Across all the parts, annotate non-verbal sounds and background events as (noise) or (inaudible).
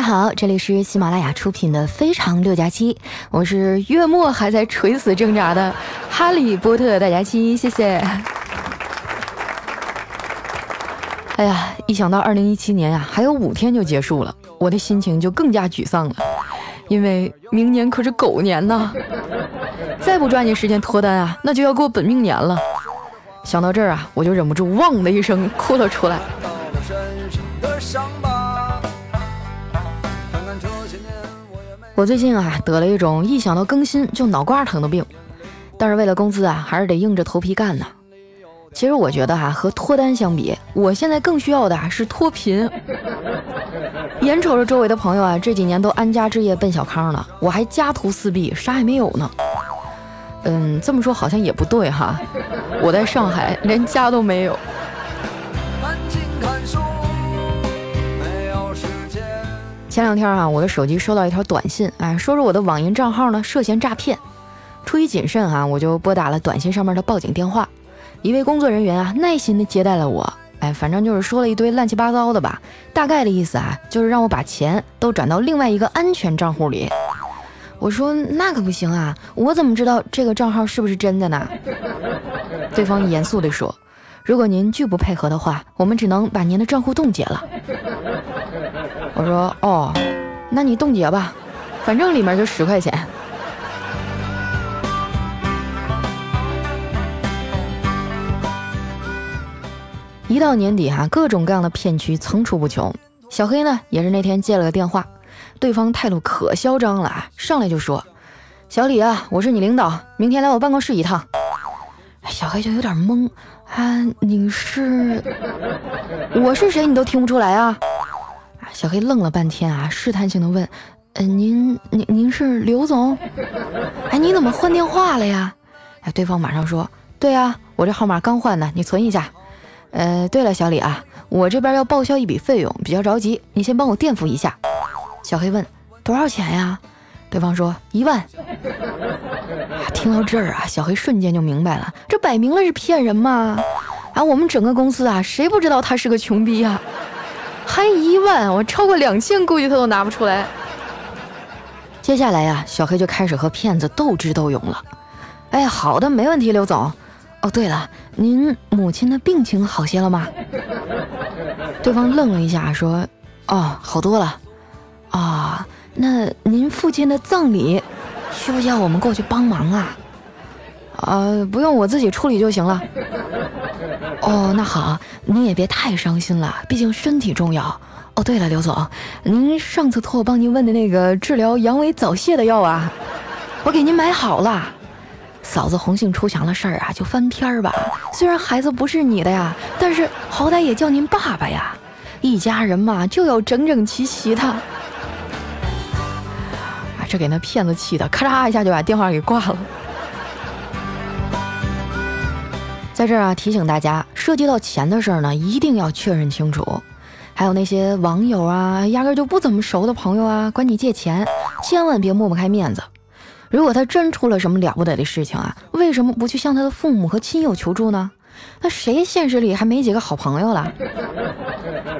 大家好，这里是喜马拉雅出品的《非常六加七》，我是月末还在垂死挣扎的哈利波特大家期，谢谢。(laughs) 哎呀，一想到二零一七年呀，还有五天就结束了，我的心情就更加沮丧了，因为明年可是狗年呐，再不抓紧时间脱单啊，那就要过本命年了。想到这儿啊，我就忍不住“汪”的一声哭了出来。我最近啊得了一种一想到更新就脑瓜疼的病，但是为了工资啊还是得硬着头皮干呢。其实我觉得哈和脱单相比，我现在更需要的是脱贫。(laughs) 眼瞅着周围的朋友啊这几年都安家置业奔小康了，我还家徒四壁啥也没有呢。嗯，这么说好像也不对哈，我在上海连家都没有。前两天啊，我的手机收到一条短信，哎，说是我的网银账号呢涉嫌诈骗。出于谨慎啊，我就拨打了短信上面的报警电话。一位工作人员啊，耐心的接待了我，哎，反正就是说了一堆乱七八糟的吧。大概的意思啊，就是让我把钱都转到另外一个安全账户里。我说那可不行啊，我怎么知道这个账号是不是真的呢？对方严肃地说：“如果您拒不配合的话，我们只能把您的账户冻结了。”我说哦，那你冻结吧，反正里面就十块钱。一到年底哈，各种各样的骗局层出不穷。小黑呢，也是那天接了个电话，对方态度可嚣张了啊，上来就说：“小李啊，我是你领导，明天来我办公室一趟。”小黑就有点懵啊，你是我是谁？你都听不出来啊？小黑愣了半天啊，试探性的问：“嗯，您您您是刘总？哎，你怎么换电话了呀？”哎，对方马上说：“对啊，我这号码刚换的，你存一下。”呃，对了，小李啊，我这边要报销一笔费用，比较着急，你先帮我垫付一下。小黑问：“多少钱呀？”对方说：“一万。”听到这儿啊，小黑瞬间就明白了，这摆明了是骗人嘛！啊，我们整个公司啊，谁不知道他是个穷逼呀？还一万，我超过两千，估计他都拿不出来。接下来呀，小黑就开始和骗子斗智斗勇了。哎，好的，没问题，刘总。哦，对了，您母亲的病情好些了吗？对方愣了一下，说：“哦，好多了。啊，那您父亲的葬礼，需不需要我们过去帮忙啊？啊，不用，我自己处理就行了。哦，那好。”您也别太伤心了，毕竟身体重要。哦，对了，刘总，您上次托我帮您问的那个治疗阳痿早泄的药啊，我给您买好了。嫂子红杏出墙的事儿啊，就翻篇儿吧。虽然孩子不是你的呀，但是好歹也叫您爸爸呀。一家人嘛，就要整整齐齐的。啊，这给那骗子气的，咔嚓一下就把电话给挂了。在这儿啊，提醒大家，涉及到钱的事儿呢，一定要确认清楚。还有那些网友啊，压根就不怎么熟的朋友啊，管你借钱，千万别抹不开面子。如果他真出了什么了不得的事情啊，为什么不去向他的父母和亲友求助呢？那谁现实里还没几个好朋友了？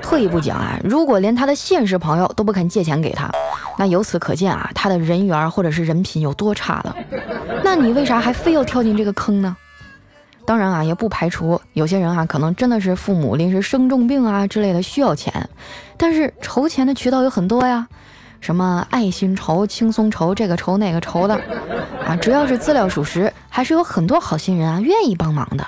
退一步讲啊，如果连他的现实朋友都不肯借钱给他，那由此可见啊，他的人缘或者是人品有多差了。那你为啥还非要跳进这个坑呢？当然啊，也不排除有些人啊，可能真的是父母临时生重病啊之类的需要钱，但是筹钱的渠道有很多呀，什么爱心筹、轻松筹，这个筹那个筹的啊，只要是资料属实，还是有很多好心人啊愿意帮忙的。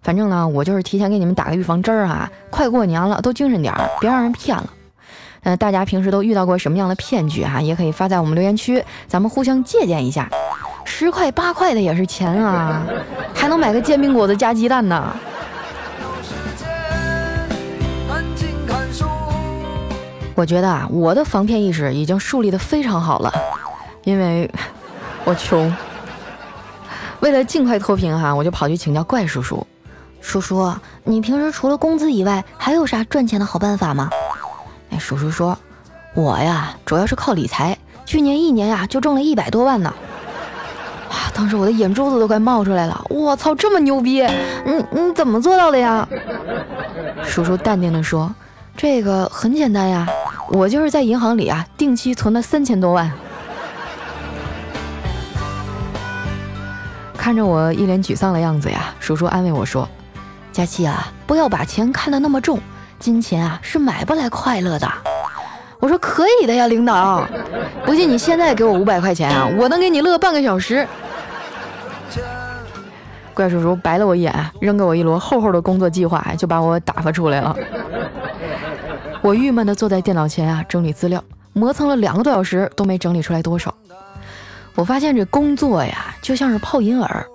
反正呢，我就是提前给你们打个预防针儿啊，快过年了，都精神点儿，别让人骗了。呃，大家平时都遇到过什么样的骗局啊？也可以发在我们留言区，咱们互相借鉴一下。十块八块的也是钱啊，还能买个煎饼果子加鸡蛋呢。我觉得啊，我的防骗意识已经树立的非常好了，因为我穷。为了尽快脱贫哈，我就跑去请教怪叔叔。叔叔，你平时除了工资以外，还有啥赚钱的好办法吗？哎，叔叔说，我呀，主要是靠理财，去年一年呀，就挣了一百多万呢。当时我的眼珠子都快冒出来了，我操，这么牛逼！你你怎么做到的呀？叔叔淡定地说：“这个很简单呀，我就是在银行里啊定期存了三千多万。看着我一脸沮丧的样子呀，叔叔安慰我说：“佳琪啊，不要把钱看得那么重，金钱啊是买不来快乐的。”我说：“可以的呀，领导，(laughs) 不信你现在给我五百块钱啊，我能给你乐半个小时。”怪叔叔白了我一眼，扔给我一摞厚厚的工作计划，就把我打发出来了。我郁闷地坐在电脑前啊，整理资料，磨蹭了两个多小时都没整理出来多少。我发现这工作呀，就像是泡银耳，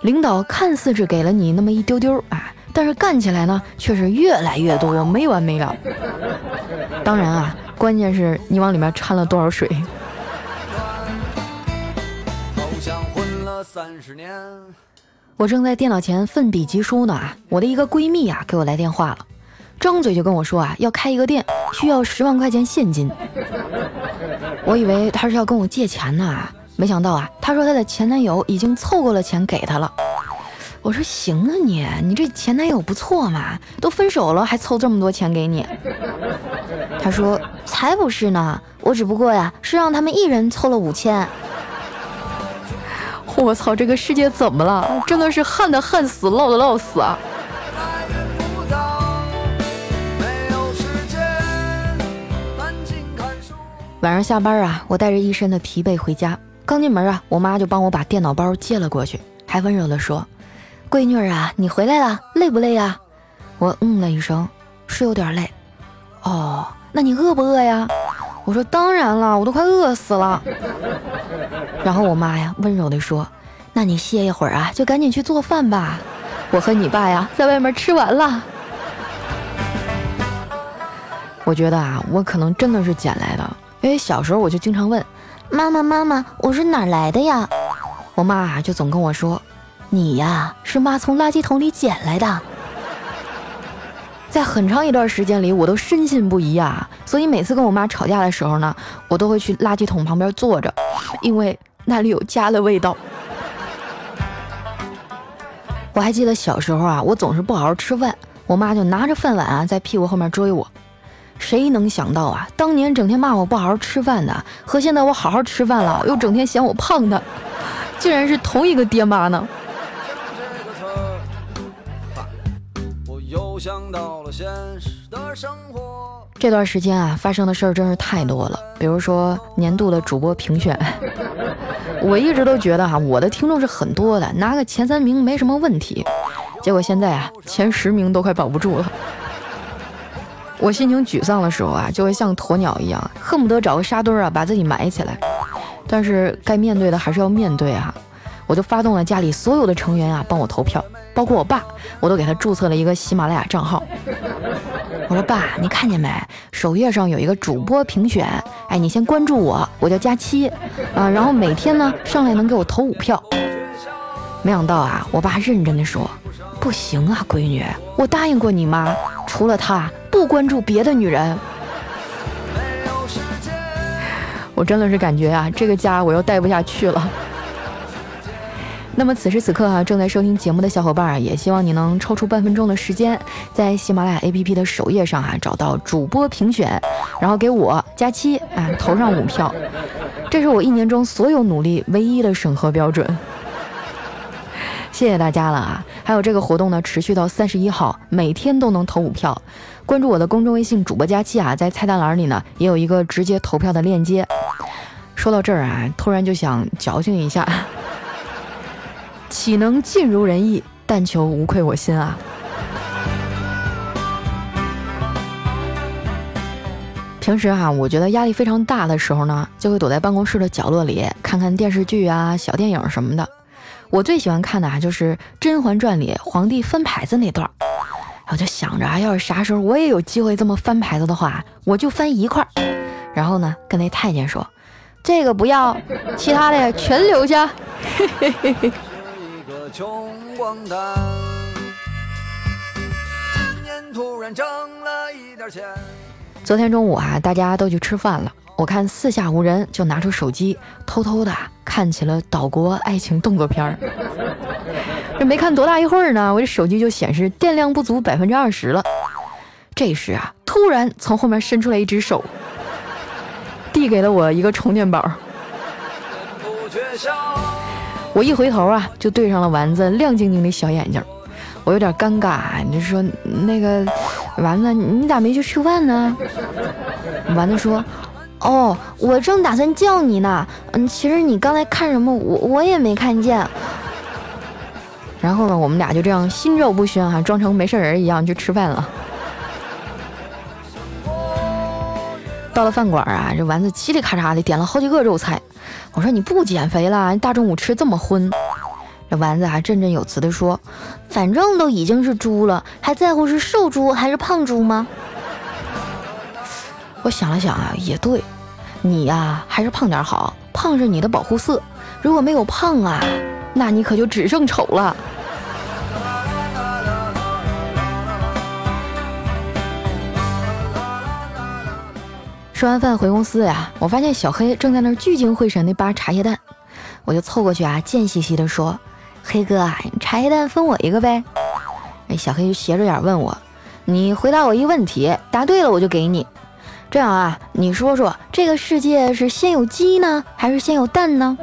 领导看似是给了你那么一丢丢啊，但是干起来呢，却是越来越多，没完没了。当然啊，关键是你往里面掺了多少水。我正在电脑前奋笔疾书呢！我的一个闺蜜啊给我来电话了，张嘴就跟我说啊要开一个店，需要十万块钱现金。我以为她是要跟我借钱呢，没想到啊她说她的前男友已经凑够了钱给她了。我说行啊你，你这前男友不错嘛，都分手了还凑这么多钱给你。他说才不是呢，我只不过呀是让他们一人凑了五千。我操，这个世界怎么了？真的是旱的旱死，涝的涝死啊！晚上下班啊，我带着一身的疲惫回家，刚进门啊，我妈就帮我把电脑包接了过去，还温柔的说：“闺女啊，你回来了，累不累呀？”我嗯了一声，是有点累。哦，那你饿不饿呀？我说当然了，我都快饿死了。然后我妈呀温柔地说：“那你歇一会儿啊，就赶紧去做饭吧。我和你爸呀在外面吃完了。”我觉得啊，我可能真的是捡来的，因为小时候我就经常问妈妈：“妈妈，我是哪来的呀？”我妈啊就总跟我说：“你呀是妈从垃圾桶里捡来的。”在很长一段时间里，我都深信不疑啊，所以每次跟我妈吵架的时候呢，我都会去垃圾桶旁边坐着，因为那里有家的味道。我还记得小时候啊，我总是不好好吃饭，我妈就拿着饭碗啊在屁股后面追我。谁能想到啊，当年整天骂我不好好吃饭的，和现在我好好吃饭了又整天嫌我胖的，竟然是同一个爹妈呢？这段时间啊，发生的事儿真是太多了。比如说年度的主播评选，(laughs) 我一直都觉得哈，我的听众是很多的，拿个前三名没什么问题。结果现在啊，前十名都快保不住了。我心情沮丧的时候啊，就会像鸵鸟一样，恨不得找个沙堆啊，把自己埋起来。但是该面对的还是要面对啊。我就发动了家里所有的成员啊，帮我投票，包括我爸，我都给他注册了一个喜马拉雅账号。我说爸，你看见没？首页上有一个主播评选，哎，你先关注我，我叫佳期，啊，然后每天呢上来能给我投五票。没想到啊，我爸认真的说，不行啊，闺女，我答应过你妈，除了她不关注别的女人。(laughs) 我真的是感觉啊，这个家我又待不下去了。那么此时此刻啊，正在收听节目的小伙伴啊，也希望你能抽出半分钟的时间，在喜马拉雅 APP 的首页上啊，找到主播评选，然后给我加七啊投上五票，这是我一年中所有努力唯一的审核标准。(laughs) 谢谢大家了啊！还有这个活动呢，持续到三十一号，每天都能投五票。关注我的公众微信主播佳期啊，在菜单栏里呢也有一个直接投票的链接。说到这儿啊，突然就想矫情一下。岂能尽如人意？但求无愧我心啊！平时哈，我觉得压力非常大的时候呢，就会躲在办公室的角落里看看电视剧啊、小电影什么的。我最喜欢看的啊，就是《甄嬛传》里皇帝翻牌子那段。我就想着啊，要是啥时候我也有机会这么翻牌子的话，我就翻一块儿。然后呢，跟那太监说：“这个不要，其他的全留下。”嘿嘿嘿嘿。穷光蛋，今年突然挣了一点钱。昨天中午啊，大家都去吃饭了，我看四下无人，就拿出手机，偷偷的看起了岛国爱情动作片儿。这没看多大一会儿呢，我这手机就显示电量不足百分之二十了。这时啊，突然从后面伸出来一只手，递给了我一个充电宝。我一回头啊，就对上了丸子亮晶晶的小眼睛，我有点尴尬。你就说那个丸子，你咋没去吃饭呢？丸子说：“哦，我正打算叫你呢。嗯，其实你刚才看什么，我我也没看见。”然后呢，我们俩就这样心照不宣哈，装成没事人一样去吃饭了。到了饭馆啊，这丸子嘁里咔嚓的点了好几个肉菜。我说你不减肥了，大中午吃这么荤。这丸子还振振有词地说：“反正都已经是猪了，还在乎是瘦猪还是胖猪吗？”我想了想啊，也对，你呀还是胖点好，胖是你的保护色。如果没有胖啊，那你可就只剩丑了。吃完饭回公司呀，我发现小黑正在那儿聚精会神地扒茶叶蛋，我就凑过去啊，贱兮兮地说：“黑哥，茶叶蛋分我一个呗。”哎，小黑就斜着眼问我：“你回答我一问题，答对了我就给你。这样啊，你说说，这个世界是先有鸡呢，还是先有蛋呢？”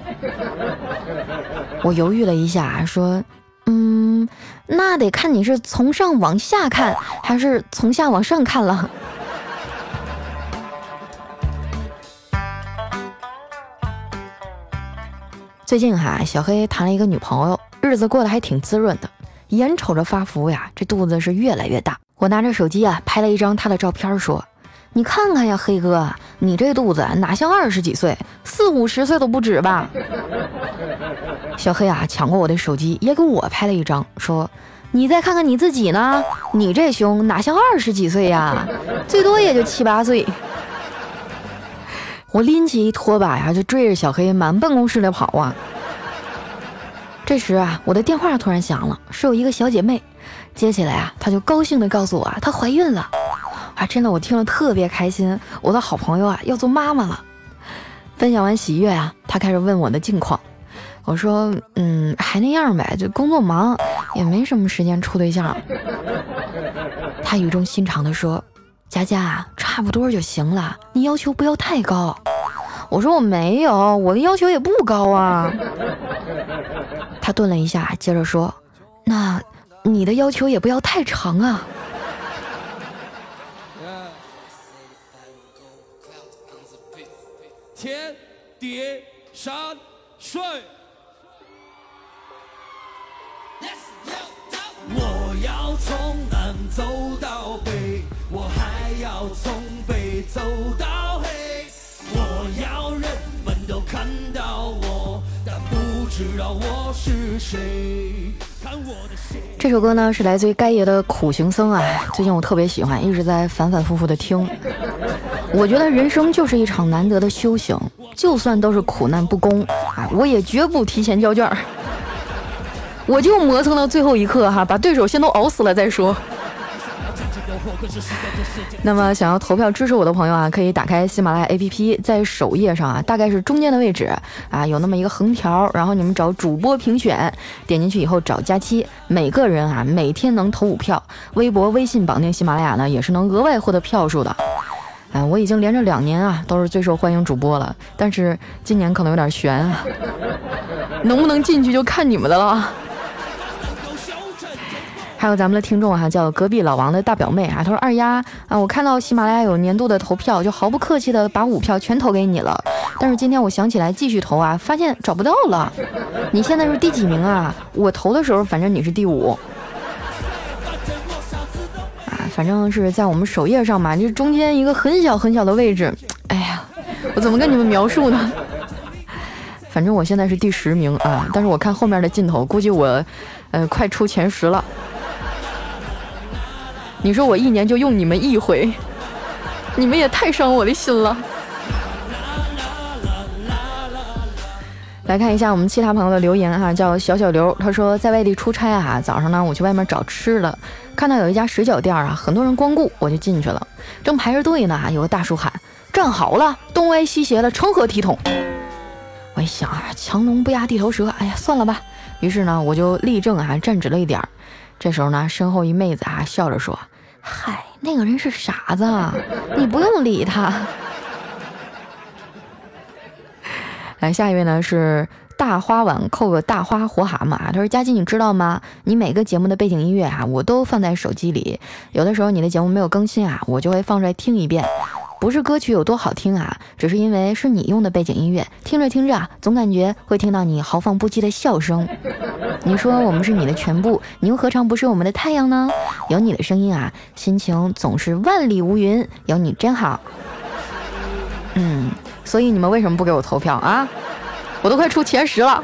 我犹豫了一下，说：“嗯，那得看你是从上往下看，还是从下往上看了。”最近哈，小黑谈了一个女朋友，日子过得还挺滋润的，眼瞅着发福呀，这肚子是越来越大。我拿着手机啊，拍了一张她的照片，说：“你看看呀，黑哥，你这肚子哪像二十几岁，四五十岁都不止吧？” (laughs) 小黑啊，抢过我的手机，也给我拍了一张，说：“你再看看你自己呢，你这胸哪像二十几岁呀，最多也就七八岁。”我拎起一拖把呀，就追着小黑满办公室里跑啊。这时啊，我的电话突然响了，是有一个小姐妹接起来啊，她就高兴地告诉我啊，她怀孕了啊！真的，我听了特别开心，我的好朋友啊要做妈妈了。分享完喜悦啊，她开始问我的近况。我说，嗯，还那样呗，就工作忙，也没什么时间处对象。她语重心长地说。佳佳，差不多就行了，你要求不要太高。我说我没有，我的要求也不高啊。他顿了一下，接着说：“那你的要求也不要太长啊。”天叠山水。我要从南走到北。我还要从北走到黑，我要人们都看到我，但不知道我是谁。这首歌呢是来自于该爷的苦行僧啊，最近我特别喜欢，一直在反反复复的听。我觉得人生就是一场难得的修行，就算都是苦难不公啊，我也绝不提前交卷我就磨蹭到最后一刻哈，把对手先都熬死了再说。(laughs) 那么，想要投票支持我的朋友啊，可以打开喜马拉雅 APP，在首页上啊，大概是中间的位置啊，有那么一个横条，然后你们找主播评选，点进去以后找佳期，每个人啊每天能投五票，微博、微信绑定喜马拉雅呢，也是能额外获得票数的。哎，我已经连着两年啊都是最受欢迎主播了，但是今年可能有点悬啊，能不能进去就看你们的了。还有咱们的听众哈，叫隔壁老王的大表妹啊，他说二丫啊，我看到喜马拉雅有年度的投票，就毫不客气的把五票全投给你了。但是今天我想起来继续投啊，发现找不到了。你现在是第几名啊？我投的时候反正你是第五。啊，反正是在我们首页上嘛，就是中间一个很小很小的位置。哎呀，我怎么跟你们描述呢？反正我现在是第十名啊，但是我看后面的镜头，估计我，呃，快出前十了。你说我一年就用你们一回，你们也太伤我的心了。来看一下我们其他朋友的留言哈，叫小小刘，他说在外地出差啊，早上呢我去外面找吃的，看到有一家水饺店啊，很多人光顾，我就进去了，正排着队呢，有个大叔喊站好了，东歪西斜的成何体统？我一想啊，强龙不压地头蛇，哎呀，算了吧。于是呢，我就立正啊，站直了一点儿。这时候呢，身后一妹子啊笑着说：“嗨，那个人是傻子，你不用理他。(laughs) ”来，下一位呢是大花碗扣个大花活蛤蟆啊。他说：“佳琪，你知道吗？你每个节目的背景音乐啊，我都放在手机里。有的时候你的节目没有更新啊，我就会放出来听一遍。不是歌曲有多好听啊，只是因为是你用的背景音乐，听着听着啊，总感觉会听到你豪放不羁的笑声。你说我们是你的全部，你又何尝不是我们的太阳呢？有你的声音啊，心情总是万里无云。有你真好。嗯。”所以你们为什么不给我投票啊？我都快出前十了，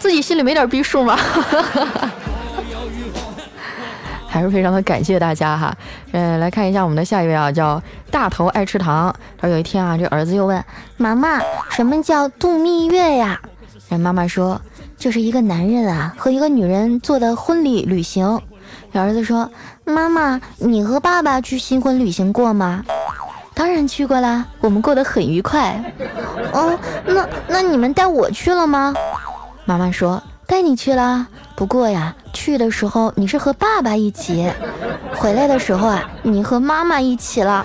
自己心里没点逼数吗？还是非常的感谢大家哈。嗯，来看一下我们的下一位啊，叫大头爱吃糖。他说有一天啊，这儿子又问妈妈：“什么叫度蜜月呀？”人妈妈说：“就是一个男人啊和一个女人做的婚礼旅行。”儿子说：“妈妈，你和爸爸去新婚旅行过吗？”当然去过啦，我们过得很愉快。哦，那那你们带我去了吗？妈妈说带你去了，不过呀，去的时候你是和爸爸一起，(laughs) 回来的时候啊，你和妈妈一起了。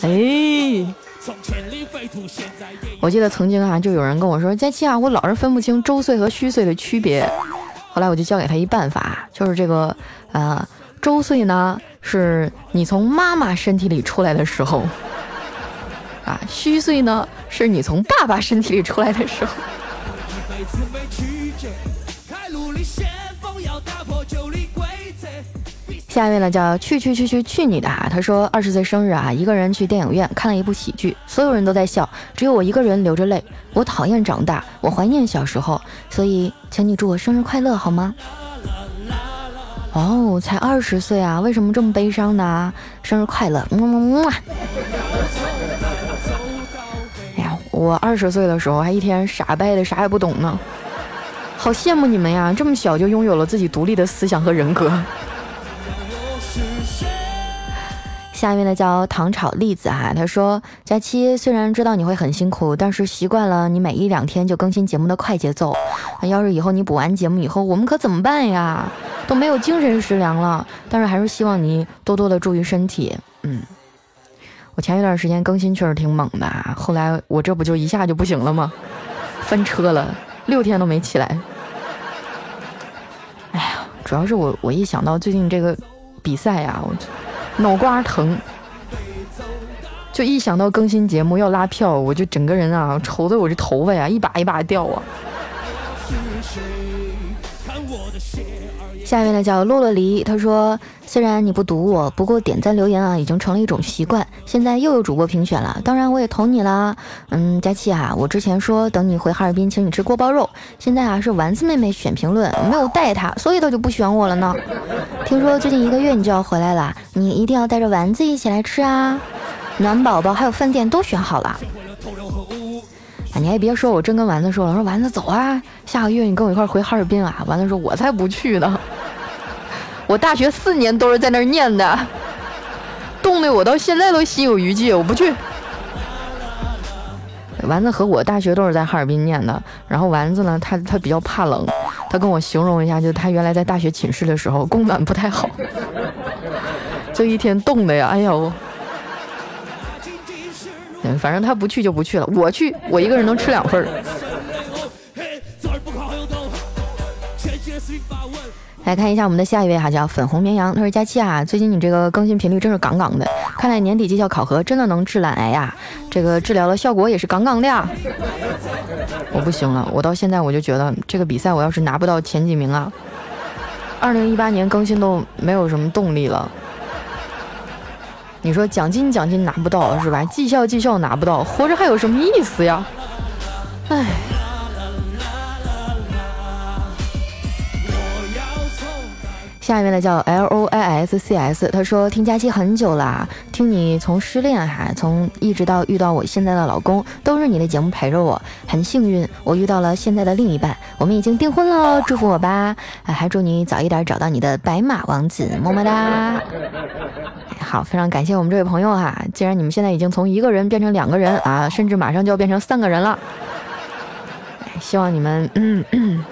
哎，我记得曾经啊，就有人跟我说，佳期啊，我老是分不清周岁和虚岁的区别。后来我就教给他一办法，就是这个呃。周岁呢，是你从妈妈身体里出来的时候，啊，虚岁呢，是你从爸爸身体里出来的时候。下一位呢，叫去去去去去你的啊！他说二十岁生日啊，一个人去电影院看了一部喜剧，所有人都在笑，只有我一个人流着泪。我讨厌长大，我怀念小时候，所以请你祝我生日快乐好吗？哦，才二十岁啊，为什么这么悲伤呢？生日快乐！么么么。哎呀，我二十岁的时候还一天傻掰的啥也不懂呢，好羡慕你们呀，这么小就拥有了自己独立的思想和人格。下面呢叫糖炒栗子哈，他说：佳期虽然知道你会很辛苦，但是习惯了你每一两天就更新节目的快节奏，要是以后你补完节目以后，我们可怎么办呀？都没有精神食粮了。但是还是希望你多多的注意身体。嗯，我前一段时间更新确实挺猛的，后来我这不就一下就不行了吗？翻车了，六天都没起来。哎呀，主要是我我一想到最近这个比赛呀，我。脑瓜疼，就一想到更新节目要拉票，我就整个人啊愁的我这头发呀一把一把掉啊。下面呢叫洛洛梨，他说。虽然你不读我，不过点赞留言啊已经成了一种习惯。现在又有主播评选了，当然我也投你啦。嗯，佳琪啊，我之前说等你回哈尔滨请你吃锅包肉，现在啊是丸子妹妹选评论，没有带她，所以她就不选我了呢。听说最近一个月你就要回来了，你一定要带着丸子一起来吃啊。暖宝宝还有饭店都选好了。啊，你还别说，我真跟丸子说了，说丸子走啊，下个月你跟我一块回哈尔滨啊。丸子说，我才不去呢。(laughs) 我大学四年都是在那儿念的，冻得我到现在都心有余悸，我不去。丸子和我大学都是在哈尔滨念的，然后丸子呢，他他比较怕冷，他跟我形容一下，就是他原来在大学寝室的时候供暖不太好，(laughs) 这一天冻的呀，哎呦！反正他不去就不去了，我去，我一个人能吃两份。来看一下我们的下一位哈，叫粉红绵羊。他说：“佳期啊，最近你这个更新频率真是杠杠的，看来年底绩效考核真的能治懒癌呀。这个治疗的效果也是杠杠的呀。我不行了，我到现在我就觉得这个比赛我要是拿不到前几名啊，二零一八年更新都没有什么动力了。你说奖金奖金拿不到是吧？绩效绩效拿不到，活着还有什么意思呀？唉。”下一位呢叫 L O I S C S，他说听佳期很久了，听你从失恋哈，从一直到遇到我现在的老公，都是你的节目陪着我，很幸运我遇到了现在的另一半，我们已经订婚了，祝福我吧，还祝你早一点找到你的白马王子，么么哒。好，非常感谢我们这位朋友哈，既然你们现在已经从一个人变成两个人啊，甚至马上就要变成三个人了，希望你们嗯。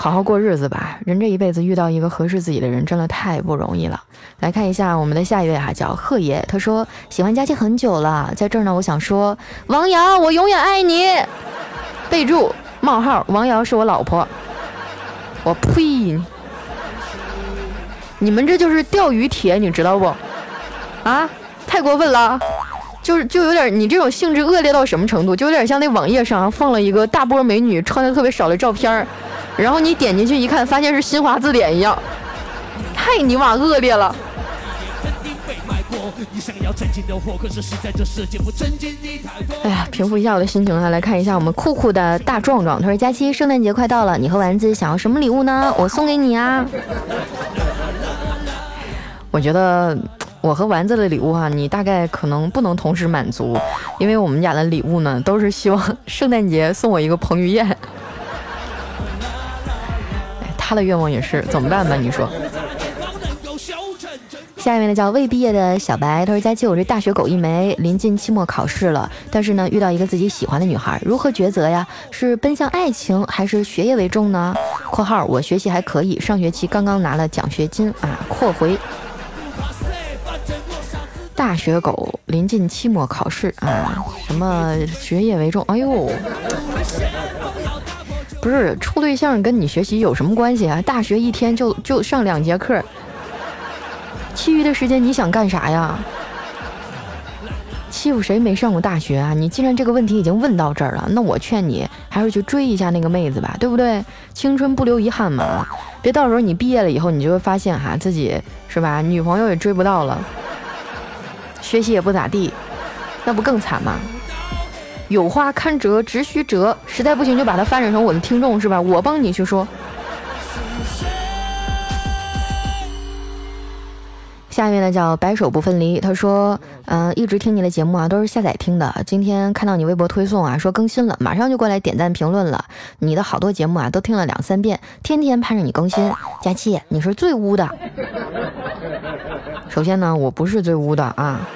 好好过日子吧，人这一辈子遇到一个合适自己的人，真的太不容易了。来看一下我们的下一位哈，叫贺爷，他说喜欢佳期很久了，在这儿呢，我想说，王瑶，我永远爱你。备注冒号，王瑶是我老婆。我呸！你们这就是钓鱼帖，你知道不？啊，太过分了，就是就有点你这种性质恶劣到什么程度，就有点像那网页上放了一个大波美女穿的特别少的照片。然后你点进去一看，发现是新华字典一样，太尼玛恶劣了。哎呀，平复一下我的心情啊，来看一下我们酷酷的大壮壮，他说：“佳期，圣诞节快到了，你和丸子想要什么礼物呢？我送给你啊。”我觉得我和丸子的礼物哈，你大概可能不能同时满足，因为我们家的礼物呢，都是希望圣诞节送我一个彭于晏。哎他的愿望也是怎么办吧？你说。下一位呢叫未毕业的小白，他说：“佳期，我这大学狗一枚，临近期末考试了，但是呢，遇到一个自己喜欢的女孩，如何抉择呀？是奔向爱情还是学业为重呢？（括号我学习还可以，上学期刚刚拿了奖学金啊。）括回大学狗临近期末考试啊，什么学业为重？哎呦！”不是处对象跟你学习有什么关系啊？大学一天就就上两节课，其余的时间你想干啥呀？欺负谁没上过大学啊？你既然这个问题已经问到这儿了，那我劝你还是去追一下那个妹子吧，对不对？青春不留遗憾嘛，别到时候你毕业了以后，你就会发现哈自己是吧，女朋友也追不到了，学习也不咋地，那不更惨吗？有话堪折直须折，实在不行就把它发展成我的听众是吧？我帮你去说。下面呢叫白首不分离，他说，嗯，一直听你的节目啊，都是下载听的。今天看到你微博推送啊，说更新了，马上就过来点赞评论了。你的好多节目啊，都听了两三遍，天天盼着你更新。佳期，你是最污的。首先呢，我不是最污的啊。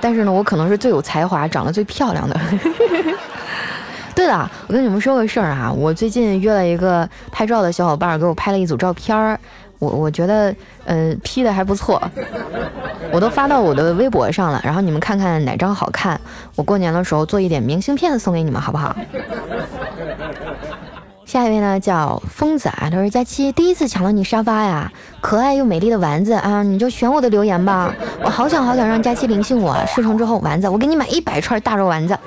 但是呢，我可能是最有才华、长得最漂亮的。(laughs) 对了，我跟你们说个事儿啊，我最近约了一个拍照的小伙伴，给我拍了一组照片儿。我我觉得，嗯，P 的还不错，我都发到我的微博上了。然后你们看看哪张好看，我过年的时候做一点明信片送给你们，好不好？下一位呢，叫疯子啊，他说：“佳期第一次抢了你沙发呀，可爱又美丽的丸子啊，你就选我的留言吧，我好想好想让佳期灵性我，事成之后丸子，我给你买一百串大肉丸子。(laughs) ”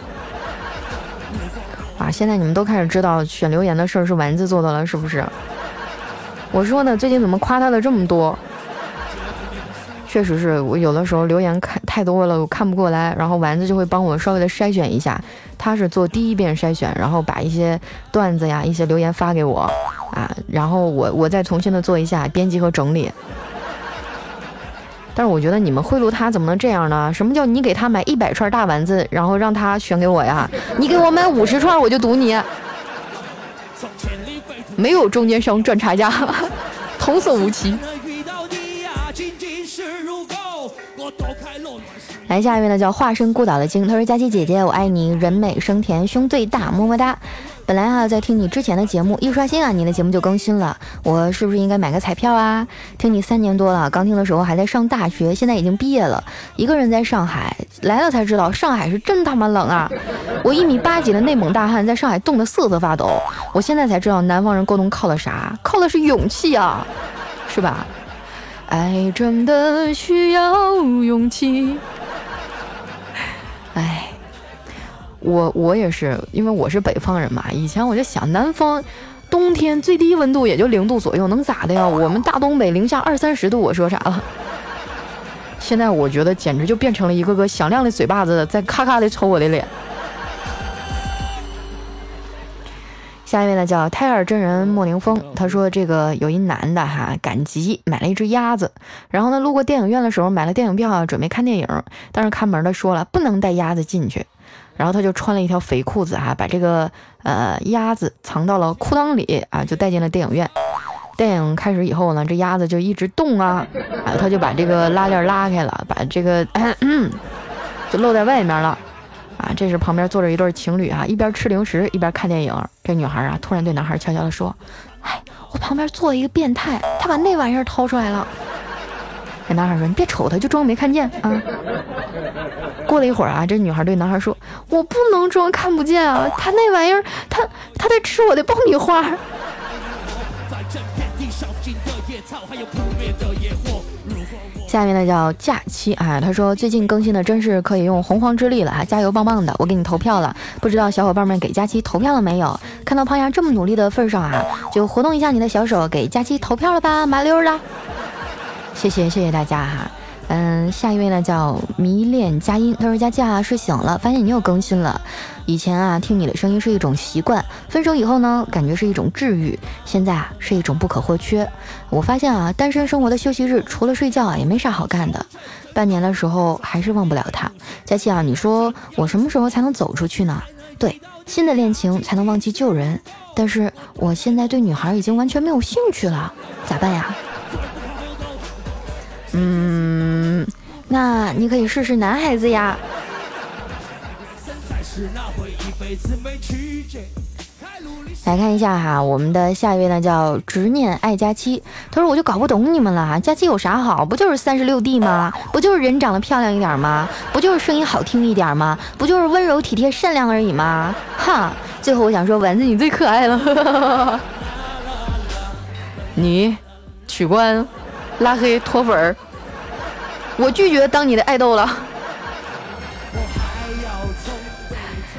啊，现在你们都开始知道选留言的事儿是丸子做的了，是不是？我说呢，最近怎么夸他的这么多？确实是我有的时候留言看太多了，我看不过来，然后丸子就会帮我稍微的筛选一下。他是做第一遍筛选，然后把一些段子呀、一些留言发给我啊，然后我我再重新的做一下编辑和整理。但是我觉得你们贿赂他怎么能这样呢？什么叫你给他买一百串大丸子，然后让他选给我呀？你给我买五十串，我就赌你，没有中间商赚差价，(laughs) 童叟无欺。来下一位呢，叫化身孤岛的鲸，他说：“佳琪姐姐，我爱你，人美声甜，胸最大，么么哒。本来啊，在听你之前的节目，一刷新啊，你的节目就更新了。我是不是应该买个彩票啊？听你三年多了，刚听的时候还在上大学，现在已经毕业了，一个人在上海，来了才知道上海是真他妈冷啊！我一米八几的内蒙大汉，在上海冻得瑟瑟发抖。我现在才知道南方人过冬靠的啥？靠的是勇气啊，是吧？”爱真的需要勇气。我我也是，因为我是北方人嘛。以前我就想，南方冬天最低温度也就零度左右，能咋的呀？我们大东北零下二三十度，我说啥了？现在我觉得简直就变成了一个个响亮的嘴巴子，在咔咔的抽我的脸。下一位呢，叫胎儿真人莫凌峰。他说：“这个有一男的哈，赶集买了一只鸭子，然后呢，路过电影院的时候买了电影票，准备看电影。但是看门的说了不能带鸭子进去，然后他就穿了一条肥裤子哈，把这个呃鸭子藏到了裤裆里啊，就带进了电影院。电影开始以后呢，这鸭子就一直动啊，啊，他就把这个拉链拉开了，把这个 (clears throat) 就露在外面了。”啊，这时旁边坐着一对情侣哈，一边吃零食一边看电影。这女孩啊，突然对男孩悄悄地说：“哎，我旁边坐了一个变态，他把那玩意儿掏出来了。这男孩说：“你别瞅他，就装没看见啊。”过了一会儿啊，这女孩对男孩说：“我不能装看不见啊，他那玩意儿，他他在吃我的爆米花。”下面呢叫假期啊，他说最近更新的真是可以用洪荒之力了啊，加油棒棒的，我给你投票了，不知道小伙伴们给假期投票了没有？看到胖丫这么努力的份上啊，就活动一下你的小手，给假期投票了吧，麻溜的。谢谢谢谢大家哈。嗯，下一位呢叫迷恋佳音，他说佳佳啊睡醒了，发现你又更新了。以前啊听你的声音是一种习惯，分手以后呢感觉是一种治愈，现在啊是一种不可或缺。我发现啊单身生活的休息日除了睡觉啊也没啥好干的。半年的时候还是忘不了他。佳琪啊，你说我什么时候才能走出去呢？对，新的恋情才能忘记旧人。但是我现在对女孩已经完全没有兴趣了，咋办呀？嗯，那你可以试试男孩子呀。来看一下哈，我们的下一位呢叫执念爱佳期，他说我就搞不懂你们了，佳期有啥好？不就是三十六 D 吗？不就是人长得漂亮一点吗？不就是声音好听一点吗？不就是温柔体贴善良而已吗？哈，最后我想说，丸子你最可爱了，(laughs) 你取关。拉黑脱粉儿，我拒绝当你的爱豆了。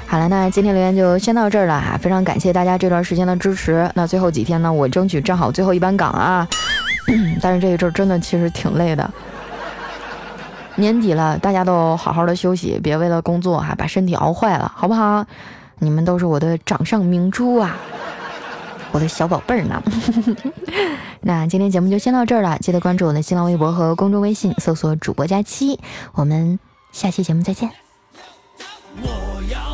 好了，那今天留言就先到这儿了哈，非常感谢大家这段时间的支持。那最后几天呢，我争取站好最后一班岗啊。(clears throat) 但是这一阵真的其实挺累的。年底了，大家都好好的休息，别为了工作哈把身体熬坏了，好不好？你们都是我的掌上明珠啊。我的小宝贝儿呢？(laughs) 那今天节目就先到这儿了，记得关注我的新浪微博和公众微信，搜索主播佳期，我们下期节目再见。我要